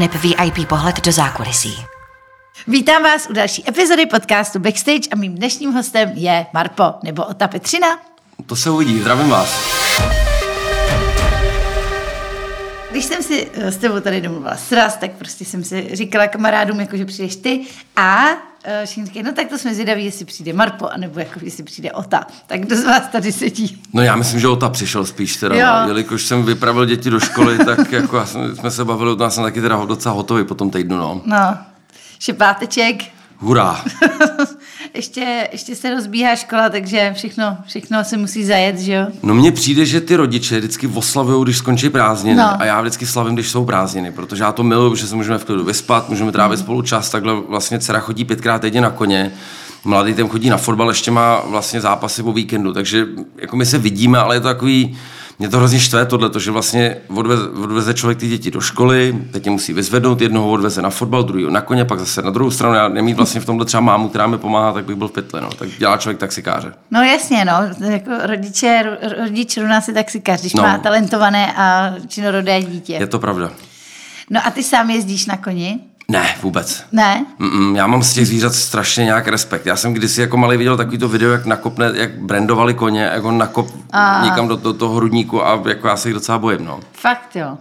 aneb VIP pohled do zákulisí. Vítám vás u další epizody podcastu Backstage a mým dnešním hostem je Marpo nebo Ota Petřina. To se uvidí, zdravím vás. Když jsem si s tebou tady domluvila sraz, tak prostě jsem si říkala kamarádům, jako že přijdeš ty a uh, všichni říkají, no tak to jsme zvědaví, jestli přijde Marpo, anebo jako jestli přijde Ota. Tak kdo z vás tady sedí? No já myslím, že Ota přišel spíš teda, Jo. jelikož jsem vypravil děti do školy, tak jako já jsem, jsme se bavili, já jsem taky teda docela hotový po tom týdnu, no. No, šepáteček. Hurá. ještě, ještě se rozbíhá škola, takže všechno, všechno se musí zajet, že jo? No mně přijde, že ty rodiče vždycky oslavují, když skončí prázdniny. No. A já vždycky slavím, když jsou prázdniny, protože já to miluju, že se můžeme v klidu vyspat, můžeme trávit Mm. spolu čas. Takhle vlastně dcera chodí pětkrát týdně na koně. Mladý ten chodí na fotbal, ještě má vlastně zápasy o víkendu, takže jako my se vidíme, ale je to takový, mě to hrozně štve tohle, že vlastně odveze, odveze člověk ty děti do školy, teď je musí vyzvednout, jednoho odveze na fotbal, druhého na koně, pak zase na druhou stranu. Já nemít vlastně v tomhle třeba mámu, která mi pomáhá, tak bych byl v pytle, no. Tak dělá člověk taxikáře. No jasně, no, jako rodiče, ro- rodič rovná si taxikář, když No. má talentované a činorodé dítě. Je to pravda. No a ty sám jezdíš na koni? Ne, vůbec. Ne? Mm, já mám z těch zvířat strašně nějak respekt. Já jsem kdysi jako malý viděl takový to video, jak nakopne, jak brandovali koně, jak on nakop A. někam do, do toho hrudníku a jako já se jich docela bojím, no. Fakt jo.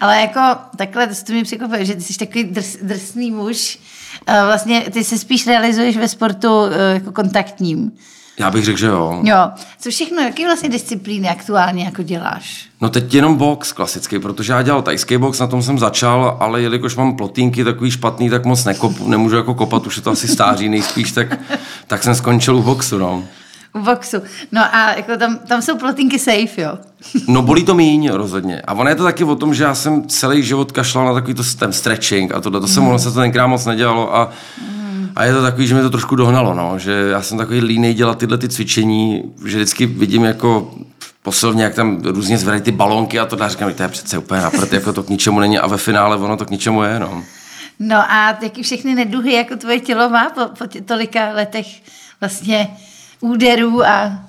Ale jako takhle, to, mi překvapuje, že ty jsi takový drs, drsný muž. A vlastně ty se spíš realizuješ ve sportu eh, jako kontaktním. Já bych řekl, že jo. Jo. Co všechno, jaký vlastně disciplíny aktuálně jako děláš? No teď jenom box klasický, protože já dělal tajský box, na tom jsem začal, ale jelikož mám plotínky takový špatný, tak moc nekopu, nemůžu jako kopat, už je to asi stáří nejspíš, tak, tak jsem skončil u boxu, no. U boxu. No a jako tam, tam jsou plotinky safe, jo. No bolí to míň rozhodně. A ono je to taky o tom, že já jsem celý život kašlal na takový to, ten stretching a tohle. To jsem, ono se to tenkrát moc nedělalo a, a je to takový, že mi to trošku dohnalo, no. Že já jsem takový línej dělat tyhle ty cvičení, že vždycky vidím jako posilovně, jak tam různě zvedají ty balónky a to a říkám, to je přece úplně napřed, jako to k ničemu není a ve finále ono to k ničemu je, no. No a jaký všechny neduhy jako tvoje tělo má po, po tolika letech vlastně úderů a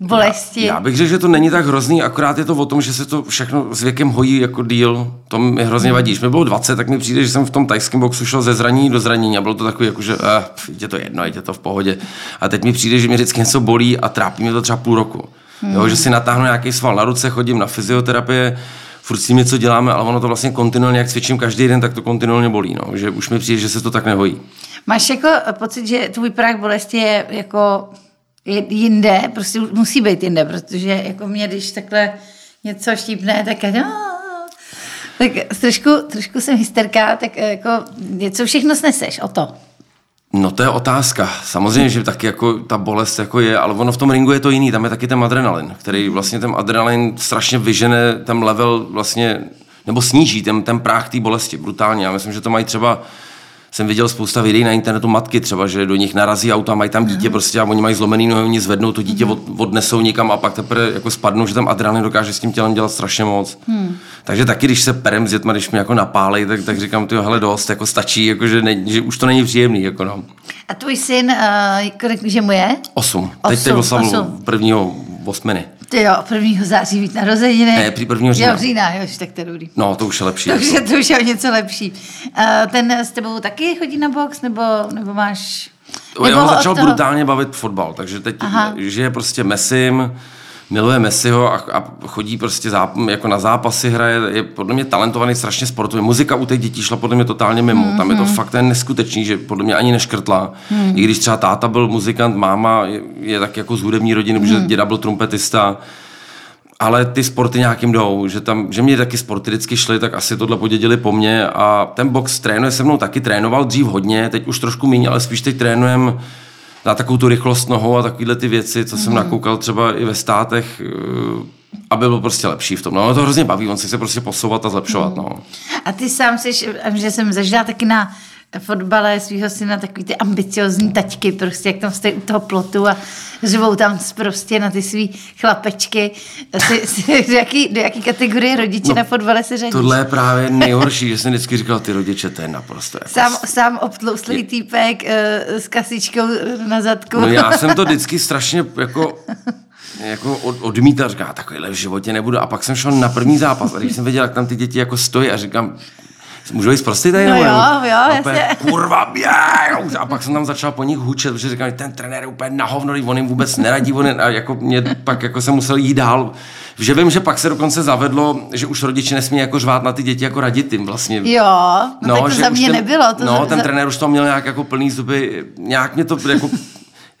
bolesti? Já bych řekl, že to není tak hrozný, akorát je to o tom, že se to všechno s věkem hojí jako díl. To mi hrozně vadí. Když mi bylo 20, tak mi přijde, že jsem v tom tajském boxu šel ze zranění do zranění a bylo to takový, jako, že eh, je to jedno, je to v pohodě. A teď mi přijde, že mě vždycky něco bolí a trápí mě to třeba půl roku. Hmm. Jo, že si natáhnu nějaký sval na ruce, chodím na fyzioterapie, furt s tím něco děláme, ale ono to vlastně kontinuálně, jak cvičím každý den, tak to kontinuálně bolí. No. Že už mi přijde, že se to tak nehojí. Máš jako pocit, že tvůj práh bolesti je jako jinde, prostě musí být jinde, protože jako mě, když takhle něco štípne, tak já, tak trošku, trošku jsem hysterka, tak jako něco všechno sneseš o to. No to je otázka. Samozřejmě, že taky jako ta bolest jako je, ale ono v tom ringu je to jiný, tam je taky ten adrenalin, který vlastně ten adrenalin strašně vyžene ten level vlastně, nebo sníží ten, ten práh té bolesti brutálně. Já myslím, že to mají třeba jsem viděl spousta videí na internetu matky třeba, že do nich narazí auto a mají tam dítě prostě a oni mají zlomený nohy, oni zvednou to dítě, od, odnesou někam a pak teprve jako spadnou, že tam adrenalin dokáže s tím tělem dělat strašně moc. Hmm. Takže taky, když se perem s dětma, když mě jako napálej, tak, tak říkám, ty hele dost, jako stačí, jako, že, ne, že, už to není příjemný. Jako no. A tvůj syn, uh, kolik že mu je? Osm. Teď teď oslavil osm. prvního osminy. Ty jo, 1. září víc narozeniny. Ne, prý 1. října. Jo, října, jo, tak to je dobrý. No, to už je lepší. To už, je, to už je o něco lepší. Uh, ten s tebou taky chodí na box, nebo, nebo máš... Já nebo ho od začal toho- brutálně bavit fotbal, takže teď Aha. žije prostě Messim, miluje Messiho a, a chodí prostě záp, jako na zápasy, hraje, je podle mě talentovaný, strašně sportový. Muzika u těch dětí šla podle mě totálně mimo. Mm-hmm. Tam je to Mhm. fakt ten neskutečný, že podle mě ani neškrtla. Mm. I když třeba táta byl muzikant, máma je, je tak jako z hudební rodiny, protože Mhm. děda byl trumpetista. Ale ty sporty nějakým jdou, že, tam, že mě taky sporty vždycky šly, tak asi tohle podědili po mně a ten box trénuje se mnou taky, trénoval dřív hodně, teď už trošku méně, ale spíš teď trénujem na takovou tu rychlost nohou a takovéhle ty věci, co jsem nakoukal třeba i ve státech, eh, aby byl prostě lepší v tom. No, to hrozně baví, on se chce prostě posouvat a zlepšovat. No. A ty sám jsi, že jsem zažila taky na fotbale svého syna takový ty ambiciozní taťky, prostě jak tam stojí u toho plotu a řvou tam prostě na ty svý chlapečky. Ty, ty, do, jaký, do jaký kategorie rodiče no, na fotbale se řadíš? Tohle je právě nejhorší, že jsem vždycky říkal, ty rodiče, to je naprosto jako Sám, sám obtlouslý týpek uh, s kasičkou na zadku. No já jsem to vždycky strašně jako jako od, odmítal, říkám, takovýhle v životě nebudu. A pak jsem šel na první zápas a když jsem viděl, jak tam ty děti jako stojí a říkám, Můžu jít prostě tady? No jo, jo, A úplně, jasně. Kurva, běž! A pak jsem tam začal po nich hučet, protože říkali, ten trenér je úplně na hovno, on jim vůbec neradí, on je, a jako mě pak jako jsem musel jít dál. Že vím, že pak se dokonce zavedlo, že už rodiče nesmí jako řvát na ty děti, jako radit jim vlastně. Jo, no, tak to že za mě ten, nebylo. To no, za, ten za, trenér už to měl nějak jako plný zuby, nějak mě to jako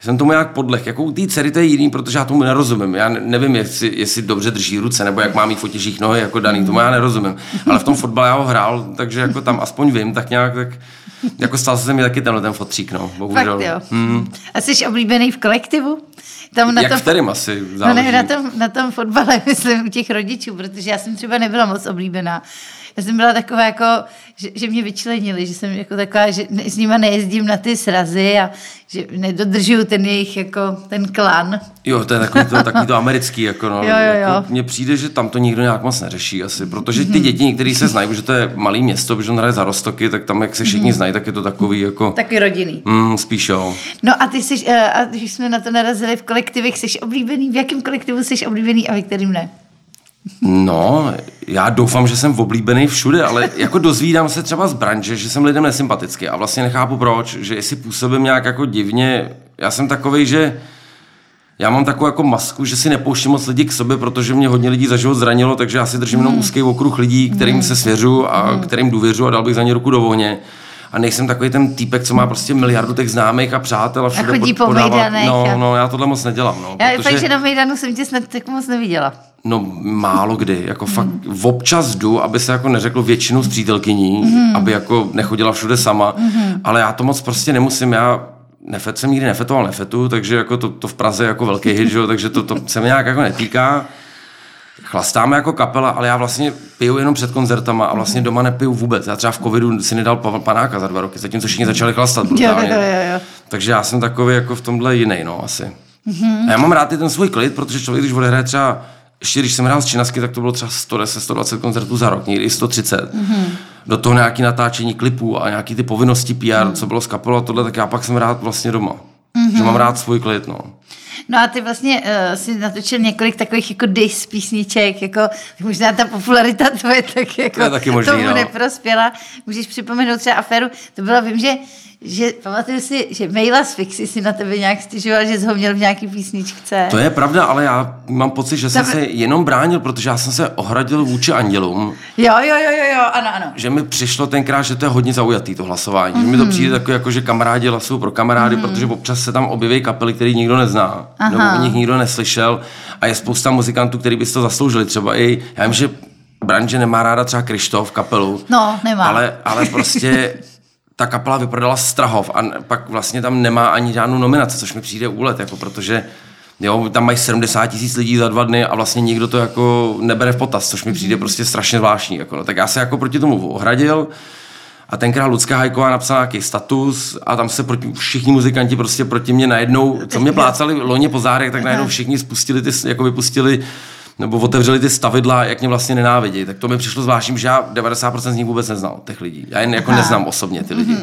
jsem tomu nějak podlech. Jako u té dcery to je jiný, protože já tomu nerozumím. Já ne- nevím, jestli, jestli dobře drží ruce, nebo jak má mít v těžích nohy jako daný, tomu já nerozumím. Ale v tom fotbale já ho hrál, takže jako tam aspoň vím, tak nějak tak jako stal se mi taky tenhle ten fotřík, no, bohužel. Fakt jo. Hmm. A jsi oblíbený v kolektivu? Tam na Jak tom, v kterým asi No záleží. ne, na tom, na tom fotbale, myslím, u těch rodičů, protože já jsem třeba nebyla moc oblíbená. Já jsem byla taková jako, že, že mě vyčlenili, že jsem jako taková, že ne, s nima nejezdím na ty srazy a že nedodržuju ten jejich jako, ten klan. Jo, to je takový to, takový to americký, jako no. Jo, jo, jo. Jako, mně přijde, že tam to nikdo nějak moc neřeší asi, protože ty děti některý se znají, protože to je malý město, protože on hraje za Rostoky, tak tam, jak se všichni znají, tak je to takový jako... Taky rodinný. Mm, spíš jo. No a ty jsi, eh, a když jsme na to narazili v kolektivech, jsi oblíbený, v jakém kolektivu jsi oblíbený a ve kterým ne? No, já doufám, že jsem oblíbený všude, ale jako dozvídám se třeba z branže, že jsem lidem nesympatický a vlastně nechápu proč, že jestli působím nějak jako divně, já jsem takovej, že já mám takovou jako masku, že si nepouštím moc lidí k sobě, protože mě hodně lidí za život zranilo, takže já si držím jenom úzký okruh lidí, kterým se svěřu a kterým důvěřu a dal bych za ně ruku do ohně. A nejsem takový ten týpek, co má prostě miliardu těch známých a přátel a všude chodí pod- po podává- No, a- no, já tohle moc nedělám. No, Já protože... fakt, že na Mejdanu jsem tě snad tak moc neviděla. No málo kdy, jako fakt občas jdu, aby se jako neřeklo většinu s přítelkyní, mm. aby jako nechodila všude sama, mm. ale já to moc prostě nemusím, já nefet jsem nikdy nefetoval nefetu, takže jako to, to v Praze je jako velký hit, že jo, takže to, to se mě nějak jako netýká. Chlastáme jako kapela, ale já vlastně piju jenom před koncertama a vlastně doma nepiju vůbec. Já třeba v covidu si nedal pa- panáka za dva roky, zatímco všichni začali chlastat Jo, brutálně. jo, jo, jo. Takže já jsem takový jako v tomhle jiný, no asi. Mm-hmm. A já mám rád i ten svůj klid, protože člověk, když odehraje třeba, ještě když jsem hrál z Činasky, tak to bylo třeba 110, 120 koncertů za rok, někdy i 130. Mm-hmm. Do toho nějaký natáčení klipů a nějaký ty povinnosti PR, mm. co bylo z kapelou a tohle, tak já pak jsem rád vlastně doma. Mm-hmm. Že mám rád svůj klid, no. No a ty vlastně uh, si natočil několik takových jako dis písniček, jako možná ta popularita tvoje tak jako To je taky možný, tomu no. neprospěla. Můžeš připomenout třeba aféru, to bylo, vím, že, že pamatuju si, že Maila z Fixy si na tebe nějak stěžoval, že jsi ho měl v nějaký písničce. To je pravda, ale já mám pocit, že jsem Tam- se jenom bránil, protože já jsem se ohradil vůči andělům, Jo, jo, jo, jo, jo, ano, ano. že mi přišlo tenkrát, že to je hodně zaujatý to hlasování. Mm. Že mi to přijde takové, jako, že kamarádi hlasují pro kamarády, mm. protože občas se tam objeví kapely, který nikdo nezná, Aha. nebo o nich nikdo neslyšel a je spousta muzikantů, který by si to zasloužili. Třeba i, já vím, že branže nemá ráda třeba Krištof kapelu, No, nemá. ale, ale prostě ta kapela vyprodala Strahov a pak vlastně tam nemá ani žádnou nominaci, což mi přijde úlet, jako protože Jo, tam mají 70 tisíc lidí za dva dny a vlastně nikdo to jako nebere v potaz, což mi přijde prostě strašně zvláštní. Jako, no. Tak já se jako proti tomu ohradil a tenkrát Lucka Hajková napsala nějaký status a tam se proti, všichni muzikanti prostě proti mě najednou, co mě plácali loni po zárech, tak najednou všichni spustili ty, jako vypustili nebo otevřeli ty stavidla, jak mě vlastně nenávidí. Tak to mi přišlo zvláštní, že já 90% z nich vůbec neznal, těch lidí. Já jen jako neznám osobně ty lidi.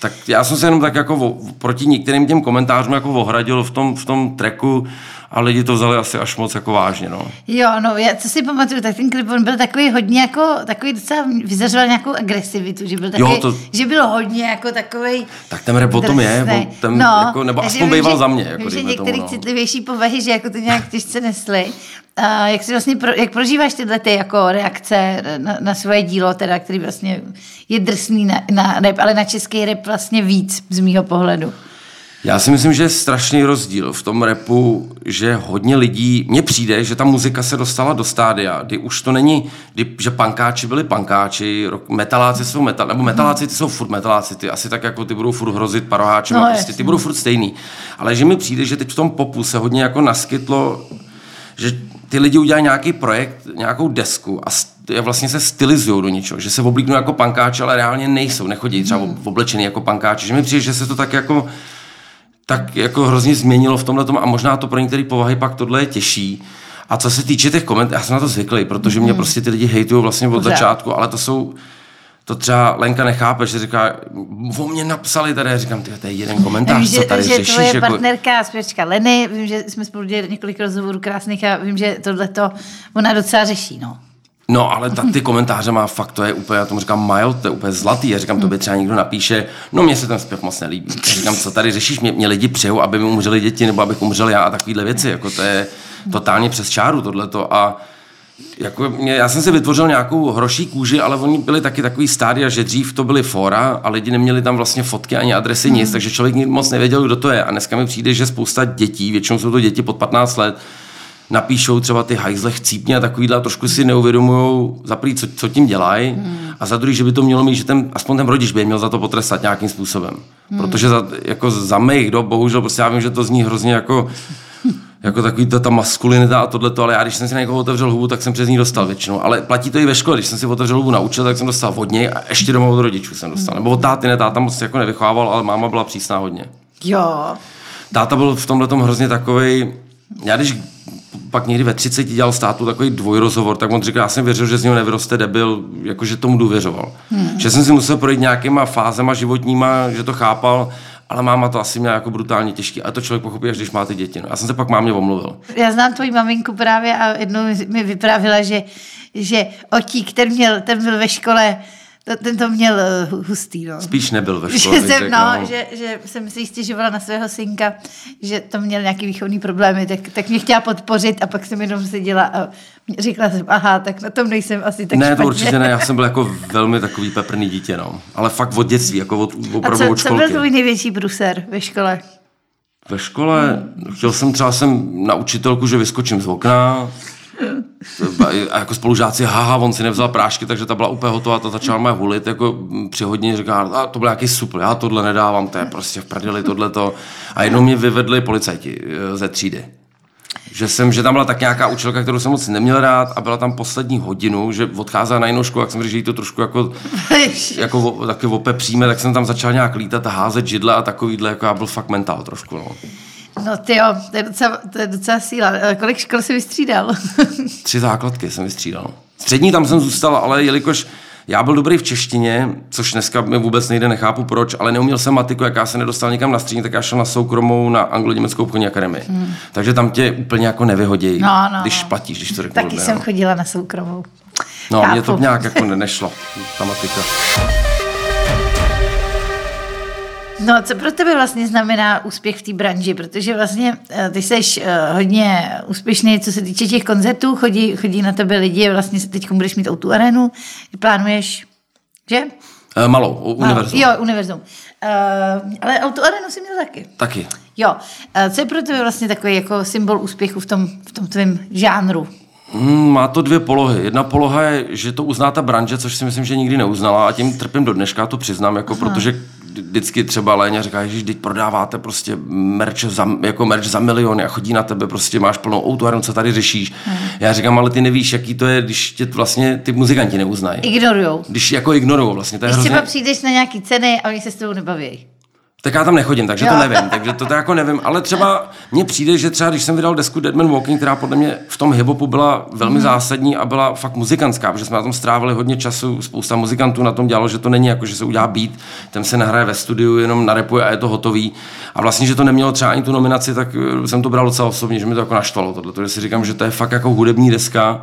Tak já jsem se jenom tak jako o, proti některým těm komentářům jako ohradil v tom, v tom tracku a lidi to vzali asi až moc jako vážně. No. Jo, no, já, co si pamatuju, tak ten klip, on byl takový hodně jako, takový docela vyzařoval nějakou agresivitu, že byl takový, Jo, to- že bylo hodně jako takový Tak ten rap o tom je, on ten jako, nebo aspoň býval že- za mě. Jako vím, že dejme některý tomu, no. citlivější povahy, že jako to nějak těžce nesli. A jak si vlastně, pro, jak prožíváš tyhle ty jako reakce na, na svoje dílo, teda, který vlastně je drsný na, na rap, ale na český rap vlastně víc z mýho pohledu. Já si myslím, že je strašný rozdíl v tom repu, že hodně lidí, mně přijde, že ta muzika se dostala do stádia, kdy už to není, kdy, že pankáči byli pankáči, rock- metaláci jsou metal, nebo metaláci ty jsou furt metaláci, ty asi tak jako ty budou furt hrozit paroháčem No, a prostě ty budou furt stejný. Ale že mi přijde, že teď v tom popu se hodně jako naskytlo, že ty lidi udělají nějaký projekt, nějakou desku a st- vlastně se stylizují do něčeho, že se oblíknou jako pankáči, ale reálně nejsou, nechodí třeba Hmm. oblečený jako pankáči. Že mi přijde, že se to tak jako tak jako hrozně změnilo v tomhle a možná to pro některé povahy pak tohle je těžší. A co se týče těch koment, já jsem na to zvyklý, protože mě prostě ty lidi hejtují vlastně od Pořád. začátku, ale to jsou, to třeba Lenka nechápe, že říká, o mě napsali tady, já říkám, ty, to je jeden komentář, Vím, co že, tady že řešíš. tvoje jako... partnerka, zpěvačka Leny, vím, že jsme spolu dělali několik rozhovorů krásných a vím, že tohle to ona docela řeší, no. No, ale ta, ty komentáře má fakt, to je úplně, já tomu říkám mild, to je úplně zlatý. Já říkám, to by třeba někdo napíše, no mně se ten zpěv moc nelíbí. Já říkám, co tady řešíš, mě, mě lidi přejou, aby mi umřeli děti, nebo abych umřel já a takovéhle věci, jako to je totálně přes čáru tohleto. A jako mě, já jsem si vytvořil nějakou hroší kůži, ale oni byli taky takový stádia, že dřív to byly fora a lidi neměli tam vlastně fotky ani adresy, nic, takže člověk moc nevěděl, kdo to je. A dneska mi přijde, že spousta dětí, většinou jsou to děti pod 15 let, napíšou třeba ty hajzle chcípně a takovýhle a trošku si neuvědomují za prvý, co, co tím dělají hmm. a za druhý, že by to mělo mít, že ten, aspoň ten rodič by je měl za to potrestat nějakým způsobem. Hmm. Protože za, jako za mých dob, bohužel, prostě já vím, že to zní hrozně jako jako takový ta, ta maskulinita a tohleto, ale já když jsem si na někoho otevřel hubu, tak jsem přes ní dostal většinou. Ale platí to i ve škole, když jsem si otevřel hubu naučil, tak jsem dostal od něj a ještě domů od rodičů jsem dostal. Nebo od táty, ne, táta moc jako nevychovával, ale máma byla přísná hodně. Jo. Táta byl v tomhle hrozně takový. Já když pak někdy ve 30 dělal státu takový dvojrozhovor, tak on říkal, já jsem věřil, že z něho nevyroste debil, jakože tomu důvěřoval. Hmm. Že jsem si musel projít nějakýma fázema životníma, že to chápal, ale máma to asi měla jako brutálně těžký. A to člověk pochopí, až když má ty děti. No. Já jsem se pak mámě omluvil. Já znám tvoji maminku právě a jednou mi vyprávila, že, že otík, ten, měl, ten byl ve škole to, ten to měl eh, hustý, no. Spíš nebyl ve škole. Že jsem, no, no. Že, že jsem si stěžovala na svého synka, že to měl nějaký výchovný problémy, tak, tak mě chtěla podpořit a pak jsem jenom seděla a říkala jsem, aha, tak na tom nejsem asi tak Ne, špatně. to určitě ne, já jsem byl jako velmi takový peprný dítě, no. Ale fakt od dětství, jako od, opravdu a co, od školky. co byl tvůj největší bruser ve škole? Ve škole chtěl jsem třeba jsem na učitelku, že vyskočím z okna, a jako spolužáci, haha, on si nevzal prášky, takže ta byla úplně hotová, ta začala mě hulit, jako při hodně říká, a to byl nějaký super, já tohle nedávám, to je prostě v prdeli tohleto. A jednou mě vyvedli policajti eh, ze třídy. Že, jsem, že tam byla tak nějaká učitelka, kterou jsem moc neměl rád a byla tam poslední hodinu, že odcházela na jinou školu, jak jsem řekl, že jí to trošku jako, jako taky ope přijme, tak jsem tam začal nějak lítat a házet židle a takovýhle, jako já byl fakt mentál trošku. No. No ty jo, to je docela, to je docela síla. Eh, Kolik škol jsi vystřídal? Tři základky jsem vystřídal. Střední tam jsem zůstal, ale jelikož já byl dobrý v češtině, což dneska mi vůbec nejde, nechápu proč, ale neuměl jsem matiku, jak já se nedostal nikam na střední, tak já šel na soukromou na anglo-německou obchodní akademii. Hmm. Takže tam tě úplně jako nevyhodí, No, no, když no. platíš, když to řeknu. Taky blbě, jsem no. chodila na soukromou. No, mě to Chápu. nějak jako ne- nešlo, ta matika. No, co pro tebe vlastně znamená úspěch v té branži? Protože vlastně eh, ty jsi eh, hodně úspěšný, co se týče těch koncertů, chodí, chodí na tebe lidi, vlastně teď budeš mít tu arénu, plánuješ, že? E, malou, univerzum. Jo, univerzum. Uh, ale auto arénu jsi měl taky. Taky. Jo. Uh, co je pro tebe vlastně takový jako symbol úspěchu v tom, v tom tvém žánru? Hmm, má to dvě polohy. Jedna poloha je, že to uzná ta branže, což si myslím, že nikdy neuznala a tím trpím do dneška, to přiznám, jako protože vždycky třeba Léně říká, že teď prodáváte prostě merch za, jako merch za miliony a chodí na tebe, prostě máš plnou autoarenu, co tady řešíš. Já říkám, ale ty nevíš, jaký to je, když tě vlastně ty muzikanti neuznají. Ignorujou. Když jako ignorují vlastně, to je Když hrozně... třeba přijdeš na nějaký ceny a oni se s tebou nebaví. Tak já tam nechodím, takže Jo. to nevím, takže to, to jako nevím, ale třeba mně přijde, že třeba když jsem vydal desku Dead Man Walking, která podle mě v tom hiphopu byla velmi Mhm. zásadní a byla fakt muzikantská, protože jsme na tom strávili hodně času, spousta muzikantů na tom dělalo, že to není jako, že se udělá beat, ten se nahraje ve studiu, jenom narepuje a je to hotový. A vlastně, že to nemělo třeba ani tu nominaci, tak eh, jsem to bral docela osobně, že mi to jako naštvalo tohle, že si říkám, že to je fakt jako hudební deska,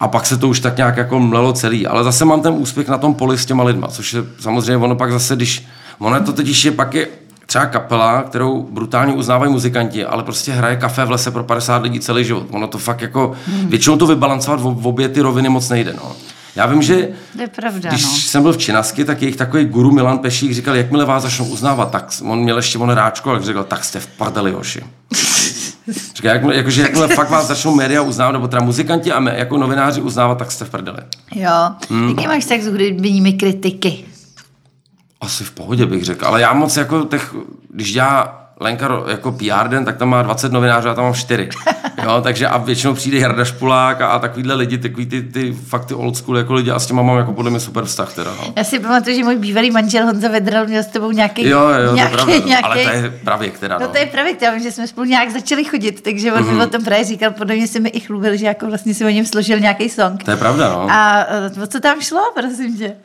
a pak se to už tak nějak jako mlelo celý. Ale zase mám ten úspěch na tom poli s těma lidma, což je samozřejmě ono pak zase, když... Ono to totiž je pak je třeba kapela, kterou brutálně uznávají muzikanti, ale prostě hraje kafe v lese pro 50 lidí celý život. Ono to fakt jako... Většinou to vybalancovat v, obě ty roviny moc nejde, no. Já vím, že To je pravda, když no. jsem byl v Činasky, tak jejich takový guru Milan Pešík říkal, jakmile vás začnou uznávat, tak on měl ještě on ráčko, ale řekl, tak jste v prdeli, hoši. Říká, jakmile, jakože jakmile fakt vás začnou média uznávat, nebo teda muzikanti a my, jako novináři uznávat, tak jste v prdeli. Jo. Hmm. Jaký máš tak s hudebními kritiky? Asi v pohodě bych řekl, ale já moc jako těch, když dělá Lenka jako PR den, tak tam má 20 novinářů, já tam mám 4. Jo, takže a většinou přijde Jarda Špulák a, a takovýhle lidi, takový ty, ty fakt ty old school jako lidi a s těma mám jako podle mě super vztah teda. No. Já si pamatuju, že můj bývalý manžel Honza Vedral měl s tebou nějaký... Jo, jo, to je nějaký, pravda, no. nějaký, ale to je pravěk teda. No to je právě, já vím, že jsme spolu nějak začali chodit, takže on Mhm. mi o tom právě říkal, podle mě si mi i chlubil, že jako vlastně si o něm složil nějaký song. To je pravda, no. A eh, o co tam šlo, prosím tě?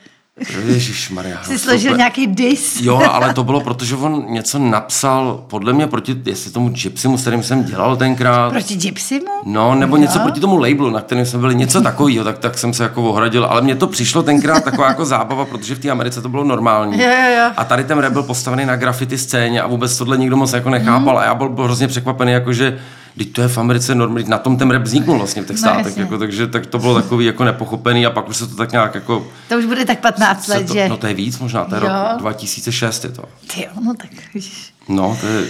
Ježíš Maria. Jsi složil nějaký dis. Jo, ale to bylo, protože on něco napsal, podle mě proti, jestli tomu Gypsymu, s kterým jsem dělal tenkrát. Proti Gypsymu? No, nebo Jo. něco proti tomu labelu, na kterém jsme byli, něco takového, tak, tak jsem se jako ohradil, ale mně to přišlo tenkrát taková jako zábava, protože v té Americe to bylo normální. Jo, jo, jo. A tady ten rap byl postavený na graffiti scéně a vůbec tohle nikdo moc jako nechápal a já byl, byl hrozně překvapený, jako že Teď to je v Americe normální, na tom ten rap vzniknul vlastně v těch No, státech, jako, takže tak to bylo takový jako nepochopený a pak už se to tak nějak jako... To už bude tak 15 se let, to, že? no to je víc možná, to je Jo. rok 2006 je to. Ty jo, no tak. No, to je...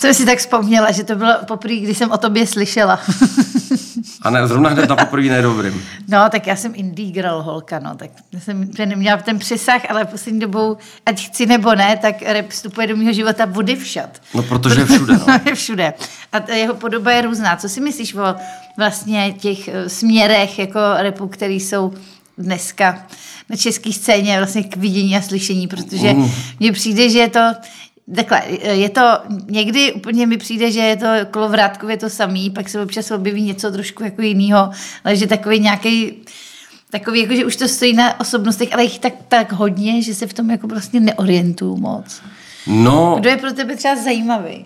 Co si tak vzpomněla, že to bylo poprvé, kdy jsem o tobě slyšela. A ne, zrovna hned na poprvé nedobrým. No, tak já jsem indie girl holka, no, tak jsem neměla ten přesah, ale poslední dobou, ať chci nebo ne, tak rap vstupuje do mého života vody všad. No, protože je všude, no. je všude. A jeho podoba je různá. Co si myslíš o vlastně těch eh, směrech jako repu, který jsou dneska na české scéně vlastně k vidění a slyšení, protože Mm. mně přijde, že je to Takhle, je to, někdy úplně mi přijde, že je to kolovrátkově to samý, pak se občas objeví něco trošku jako jiného, ale že takový nějaký takový, jako, že už to stojí na osobnostech, ale jich tak, tak hodně, že se v tom jako vlastně neorientuju moc. No, Kdo je pro tebe třeba zajímavý?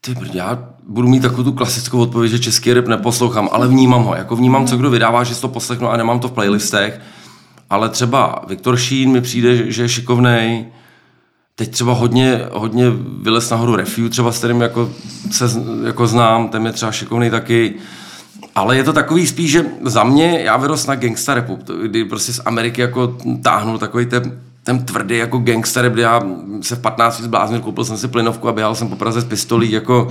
Ty brď, já budu mít takovou tu klasickou odpověď, že český rap neposlouchám, ale vnímám ho. Jako vnímám, co kdo vydává, že si to poslechnu a nemám to v playlistech. Ale třeba Viktor Šín mi přijde, že- že je šikovnej. Teď třeba hodně, hodně vylez nahoru Refiu, třeba s kterým jako se jako znám, ten je třeba šikovný taky. Ale je to takový spíš, že za mě, já vyrost na gangsta rapu, kdy prostě z Ameriky jako táhnu takový ten, ten tvrdý jako gangsta rap, kdy já se v 15 zbláznil, koupil jsem si plynovku a běhal jsem po Praze s pistolí, jako,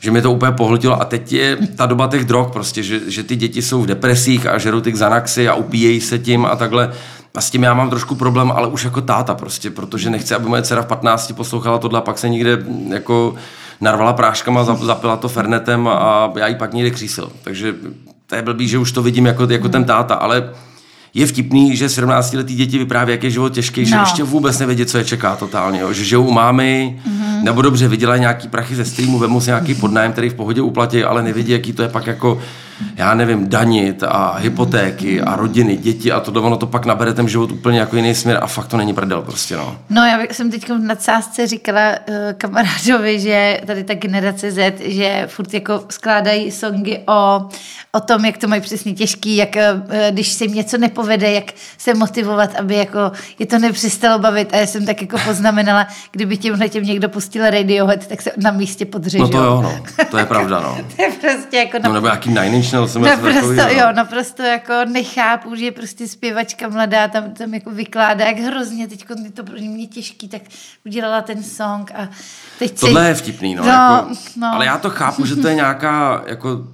že mě to úplně pohltilo. A teď je ta doba těch drog prostě, že, že ty děti jsou v depresích a žerou ty Xanaxy a upíjejí se tím a takhle. A s tím já mám trošku problém, ale už jako táta prostě, protože nechci, aby moje dcera v 15 poslouchala tohle a pak se někde jako narvala práškama, zap- zapila to fernetem a já jí pak někde křísil. Takže to je blbý, že už to vidím jako, jako ten táta, ale je vtipný, že 17-letý děti vypráví, jak je život těžký, že No. ještě vůbec nevědí, co je čeká totálně. Jo? Že žijou u mámy, mm-hmm. nebo dobře vydělají nějaký prachy ze streamu, vemu si nějaký podnájem, který v pohodě uplatí, ale nevědí, jaký to je pak jako, já nevím, danit a hypotéky a rodiny, děti a to ono to pak nabere ten život úplně jako jiný směr a fakt to není prdel prostě, no. No já jsem teď v nadsázce říkala uh, kamarádovi, že tady ta generace Z, že furt jako skládají songy o, o tom, jak to mají přesně těžký, jak uh, když se jim něco nepovede, jak se motivovat, aby jako je to nepřestalo bavit. A já jsem tak jako poznamenala, kdyby tímhle těm někdo pustil Radiohead, tak se na místě podřežou. No to jo, no. To je pravda, no. to je prostě jako No nebo jaký Nine Inch Nails, jsem Naprosto, takový, no. jo, naprosto jako nechápu, že prostě zpěvačka mladá tam, tam jako vykládá, jak hrozně teď je to pro mě těžký, tak udělala ten song a teď si... Tohle je vtipný, no. No, jako, no. Ale já to chápu, že to je nějaká, jako,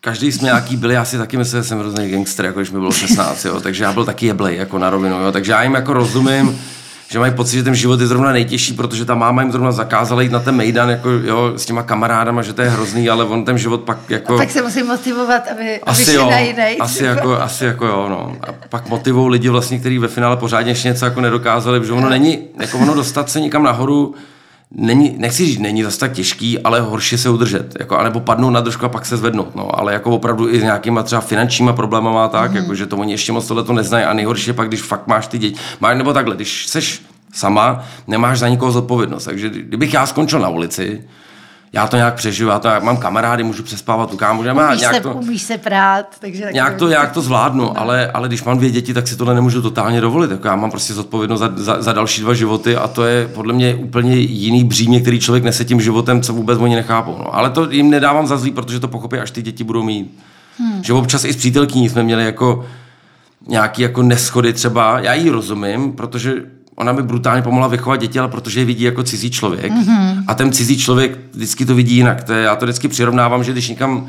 každý jsme nějaký byli, já si taky myslím, že jsem hrozný gangster, jako když mi bylo 16, jo, takže já byl taky jeblej, jako na rovinu, jo, takže já jim jako rozumím, že mají pocit, že ten život je zrovna nejtěžší, protože ta máma jim zrovna zakázala jít na ten mejdan, jako, jo, s těma kamarádama, že to je hrozný, ale on ten život pak jako... Tak se musím motivovat, aby, Asi jo, na jiný. asi jako, asi jako jo, no. A pak motivou lidi vlastně, kteří ve finále pořádně ještě něco jako nedokázali, protože ono není, jako ono dostat se někam nahoru, není, nechci říct, není zase tak těžký, ale horší se udržet, jako, anebo padnout na držku a pak se zvednout, no, ale jako opravdu i s nějakýma třeba finančníma problémama a tak, mm. jako, že to oni ještě moc tohle to neznají a nejhorší je pak, když fakt máš ty děti, máš, nebo takhle, když seš sama, nemáš za nikoho zodpovědnost, takže kdybych já skončil na ulici, já to nějak přežiju, já to nějak, mám kamarády, můžu přespat u kámoše, já umíš, nějak se, to, umíš se prát, takže tak Nějak to, nějak to zvládnu, ale, ale když mám dvě děti, tak si tohle nemůžu totálně dovolit. Jako já mám prostě zodpovědnost za, za, za, další dva životy a to je podle mě úplně jiný břímě, který člověk nese tím životem, co vůbec oni nechápou. No. Ale to jim nedávám za zlý, protože to pochopí, až ty děti budou mít. Hmm. Že občas i s přítelkyní jsme měli jako nějaký jako neschody třeba. Já jí rozumím, protože ona by brutálně pomohla vychovat děti, ale protože je vidí jako cizí člověk. Mm-hmm. A ten cizí člověk vždycky to vidí jinak. To je, já to vždycky přirovnávám, že když někam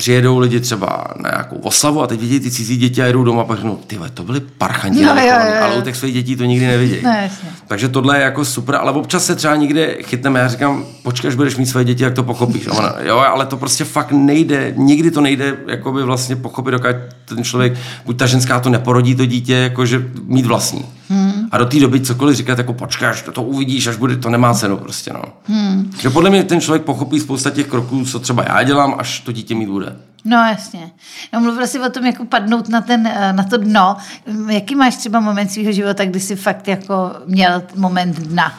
přijedou lidi třeba na nějakou oslavu a teď vidí ty cizí děti a jedou doma a pak řeknou, ty to byly parchanti, No, jo, jo, jo. ale u těch svých dětí to nikdy nevidí. No, jasně. Takže tohle je jako super, ale občas se třeba někde chytneme, já říkám, počkej, až budeš mít své děti, jak to pochopíš. A ona, jo, ale to prostě fakt nejde, nikdy to nejde jakoby vlastně pochopit, dokud ten člověk, buď ta ženská to neporodí to dítě, jakože mít vlastní. Hmm. A do té doby cokoliv říkat, jako počkej, až to, to uvidíš, až bude, to nemá cenu prostě, no. Hmm. Že podle mě ten člověk pochopí spousta těch kroků, co třeba já dělám, až to dítě mít bude. No jasně. No mluvil jsi o tom, jako padnout na, ten, eh, na to dno. Jaký máš třeba moment svého života, kdy jsi fakt jako měl moment dna?